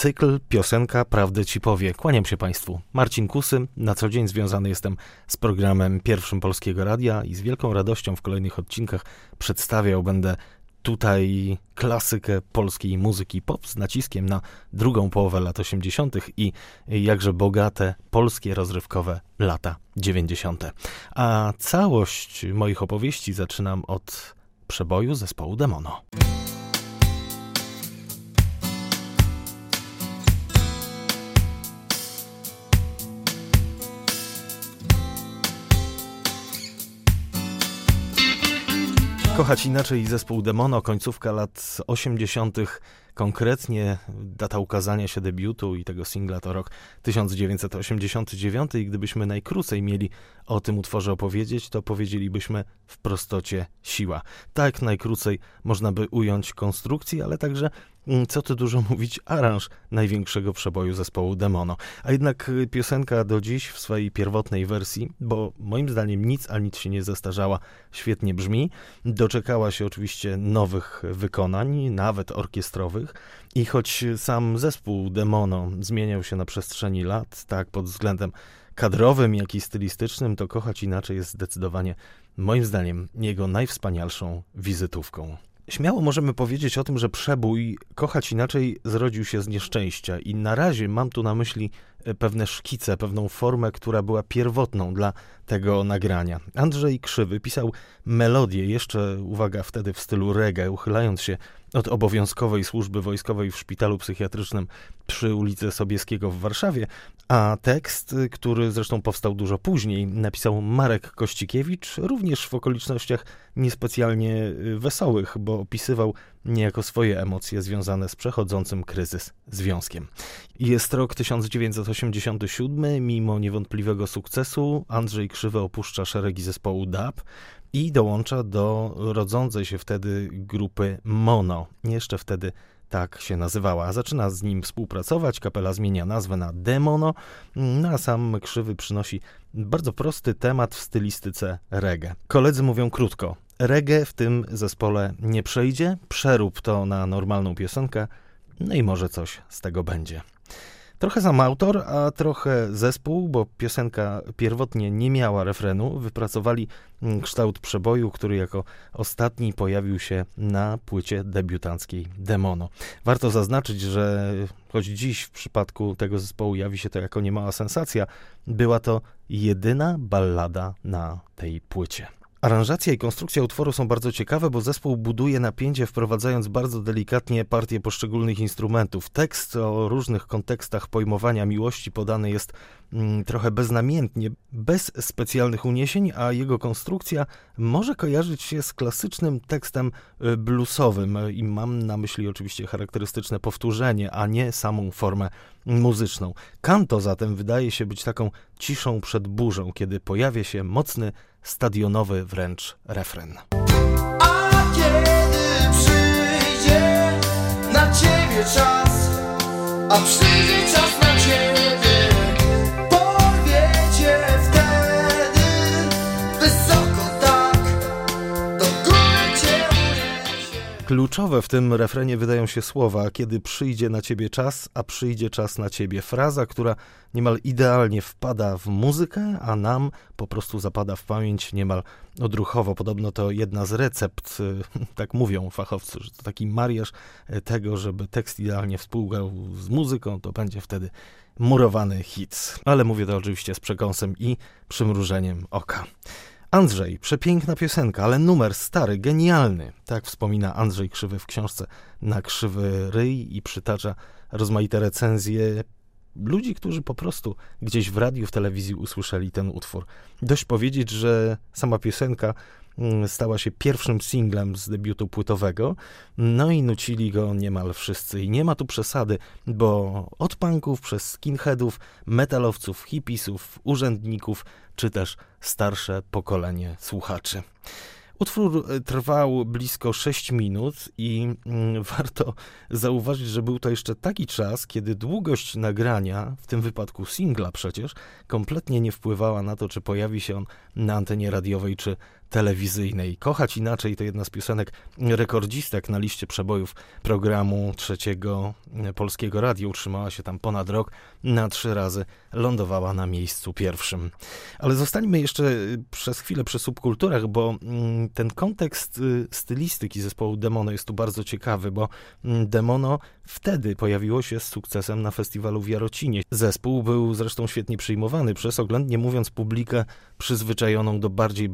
Cykl Piosenka Prawdę Ci powie. Kłaniam się Państwu. Marcin Kusy. Na co dzień związany jestem z programem Pierwszym Polskiego Radia i z wielką radością w kolejnych odcinkach przedstawiał będę tutaj klasykę polskiej muzyki pop z naciskiem na drugą połowę lat 80. i jakże bogate polskie rozrywkowe lata 90. A całość moich opowieści zaczynam od przeboju zespołu Demono. Kochać inaczej zespół Demono, końcówka lat 80., konkretnie data ukazania się debiutu i tego singla to rok 1989 i gdybyśmy najkrócej mieli o tym utworze opowiedzieć, to powiedzielibyśmy w prostocie siła. Tak najkrócej można by ująć konstrukcję, ale także co tu dużo mówić, aranż największego przeboju zespołu Demono. A jednak y, piosenka do dziś w swojej pierwotnej wersji, bo moim zdaniem nic a nic się nie zestarzała, świetnie brzmi. Doczekała się oczywiście nowych wykonań, nawet orkiestrowych. I choć sam zespół Demono zmieniał się na przestrzeni lat, tak pod względem kadrowym, jak i stylistycznym, to kochać inaczej jest zdecydowanie, moim zdaniem, jego najwspanialszą wizytówką. Śmiało możemy powiedzieć o tym, że przebój Kochać Inaczej zrodził się z nieszczęścia i na razie mam tu na myśli e, pewne szkice, pewną formę, która była pierwotną dla tego nagrania. Andrzej Krzywy pisał melodię, jeszcze, uwaga, wtedy w stylu reggae, uchylając się od obowiązkowej służby wojskowej w szpitalu psychiatrycznym przy ulicy Sobieskiego w Warszawie, a tekst, który zresztą powstał dużo później, napisał Marek Kościkiewicz, również w okolicznościach niespecjalnie y, wesołych, bo opisywał niejako swoje emocje związane z przechodzącym kryzys związkiem. Jest rok 1987, mimo niewątpliwego sukcesu Andrzej Krzywy opuszcza szeregi zespołu DAP, i dołącza do rodzącej się wtedy grupy Mono. Jeszcze wtedy tak się nazywała. Zaczyna z nim współpracować, kapela zmienia nazwę na Demono, no a sam Krzywy przynosi bardzo prosty temat w stylistyce reggae. Koledzy mówią krótko, reggae w tym zespole nie przejdzie, przerób to na normalną piosenkę, no i może coś z tego będzie. Trochę sam autor, a trochę zespół, bo piosenka pierwotnie nie miała refrenu. Wypracowali mm, kształt przeboju, który jako ostatni pojawił się na płycie debiutanckiej Demono. Warto zaznaczyć, że choć dziś w przypadku tego zespołu jawi się to jako niemała sensacja, była to jedyna ballada na tej płycie. Aranżacja i konstrukcja utworu są bardzo ciekawe, bo zespół buduje napięcie, wprowadzając bardzo delikatnie partię poszczególnych instrumentów. Tekst o różnych kontekstach pojmowania miłości podany jest mm, trochę beznamiętnie, bez specjalnych uniesień, a jego konstrukcja może kojarzyć się z klasycznym tekstem y, bluesowym. I mam na myśli oczywiście charakterystyczne powtórzenie, a nie samą formę muzyczną. Kanto zatem wydaje się być taką ciszą przed burzą, kiedy pojawia się mocny stadionowy wręcz refren. A kiedy przyjdzie na ciebie czas, a przyjdzie czas na ciebie. Kluczowe w tym refrenie wydają się słowa, kiedy przyjdzie na ciebie czas, a przyjdzie czas na ciebie. Fraza, która niemal idealnie wpada w muzykę, a nam po prostu zapada w pamięć niemal odruchowo. Podobno to jedna z recept, tak mówią fachowcy, że to taki mariaż tego, żeby tekst idealnie współgrał z muzyką, to będzie wtedy murowany hit. Ale mówię to oczywiście z przekąsem i przymrużeniem oka. Andrzej, przepiękna piosenka, ale numer stary, genialny. Tak wspomina Andrzej Krzywy w książce Na krzywy ryj i przytacza rozmaite recenzje ludzi, którzy po prostu gdzieś w radiu, w telewizji usłyszeli ten utwór. Dość powiedzieć, że sama piosenka stała się pierwszym singlem z debiutu płytowego, no i nucili go niemal wszyscy. I nie ma tu przesady, bo od punków przez skinheadów, metalowców, hipisów, urzędników, czy też starsze pokolenie słuchaczy. Utwór e, trwał blisko 6 minut i mm, warto zauważyć, że był to jeszcze taki czas, kiedy długość nagrania, w tym wypadku singla przecież, kompletnie nie wpływała na to, czy pojawi się on na antenie radiowej czy telewizyjnej. Kochać inaczej to jedna z piosenek rekordzistek na liście przebojów programu trzeciego polskiego radia. Utrzymała się tam ponad rok, na trzy razy lądowała na miejscu pierwszym. Ale zostańmy jeszcze przez chwilę przy subkulturach, bo mm, ten kontekst y, stylistyki zespołu Demono jest tu bardzo ciekawy, bo mm, Demono wtedy pojawiło się z sukcesem na festiwalu w Jarocinie. Zespół był zresztą świetnie przyjmowany przez oględnie mówiąc publikę przyzwyczajoną do bardziej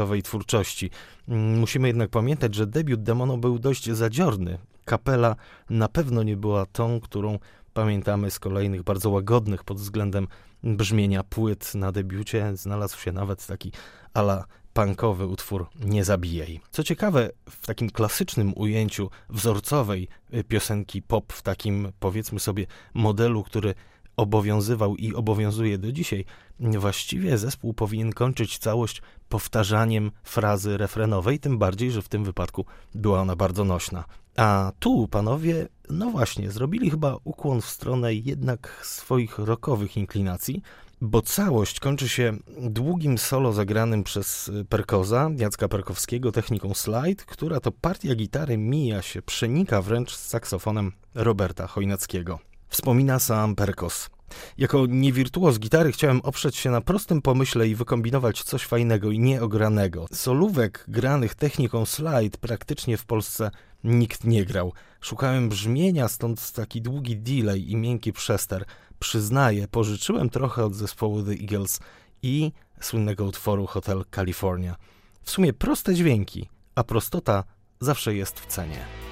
bezkompromisowej twórczości. Mm, musimy jednak pamiętać, że debiut Demono był dość zadziorny. Kapela na pewno nie była tą, którą pamiętamy z kolejnych bardzo łagodnych pod względem brzmienia płyt na debiucie. Znalazł się nawet taki ala punkowy utwór Nie zabijaj. Co ciekawe, w takim klasycznym ujęciu wzorcowej y, piosenki pop, w takim powiedzmy sobie modelu, który obowiązywał i obowiązuje do dzisiaj, właściwie zespół powinien kończyć całość powtarzaniem frazy refrenowej, tym bardziej, że w tym wypadku była ona bardzo nośna. A tu panowie, no właśnie, zrobili chyba ukłon w stronę jednak swoich rokowych inklinacji, bo całość kończy się długim solo zagranym przez Perkoza, Jacka Perkowskiego, techniką slide, która to partia gitary mija się, przenika wręcz z saksofonem Roberta Chojnackiego. Wspomina sam Perkos. Jako niewirtuoz gitary chciałem oprzeć się na prostym pomyśle i wykombinować coś fajnego i nieogranego. Solówek granych techniką slide praktycznie w Polsce nikt nie grał. Szukałem brzmienia, stąd taki długi delay i miękki przester. Przyznaję, pożyczyłem trochę od zespołu The Eagles i słynnego utworu Hotel California. W sumie proste dźwięki, a prostota zawsze jest w cenie.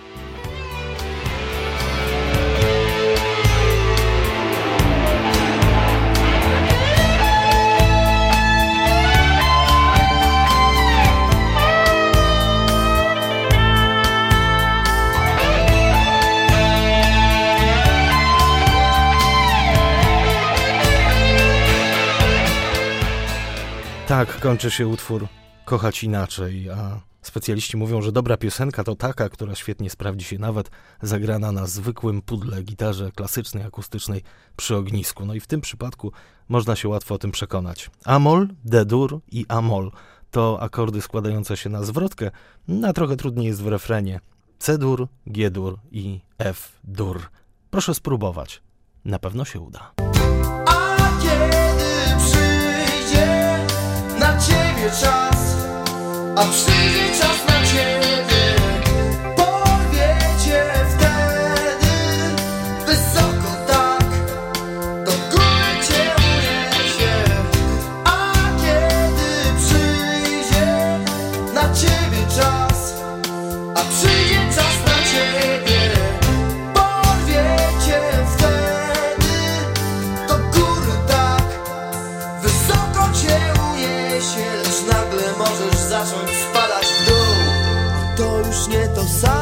Tak kończy się utwór Kochać inaczej, a specjaliści mówią, że dobra piosenka to taka, która świetnie sprawdzi się nawet zagrana na zwykłym pudle, gitarze klasycznej, akustycznej przy ognisku. No i w tym przypadku można się łatwo o tym przekonać. Amol, D-dur i Amol to akordy składające się na zwrotkę, a trochę trudniej jest w refrenie. C-dur, G-dur i F-dur. Proszę spróbować. Na pewno się uda. A zacząć spadać w dół. To już nie to samo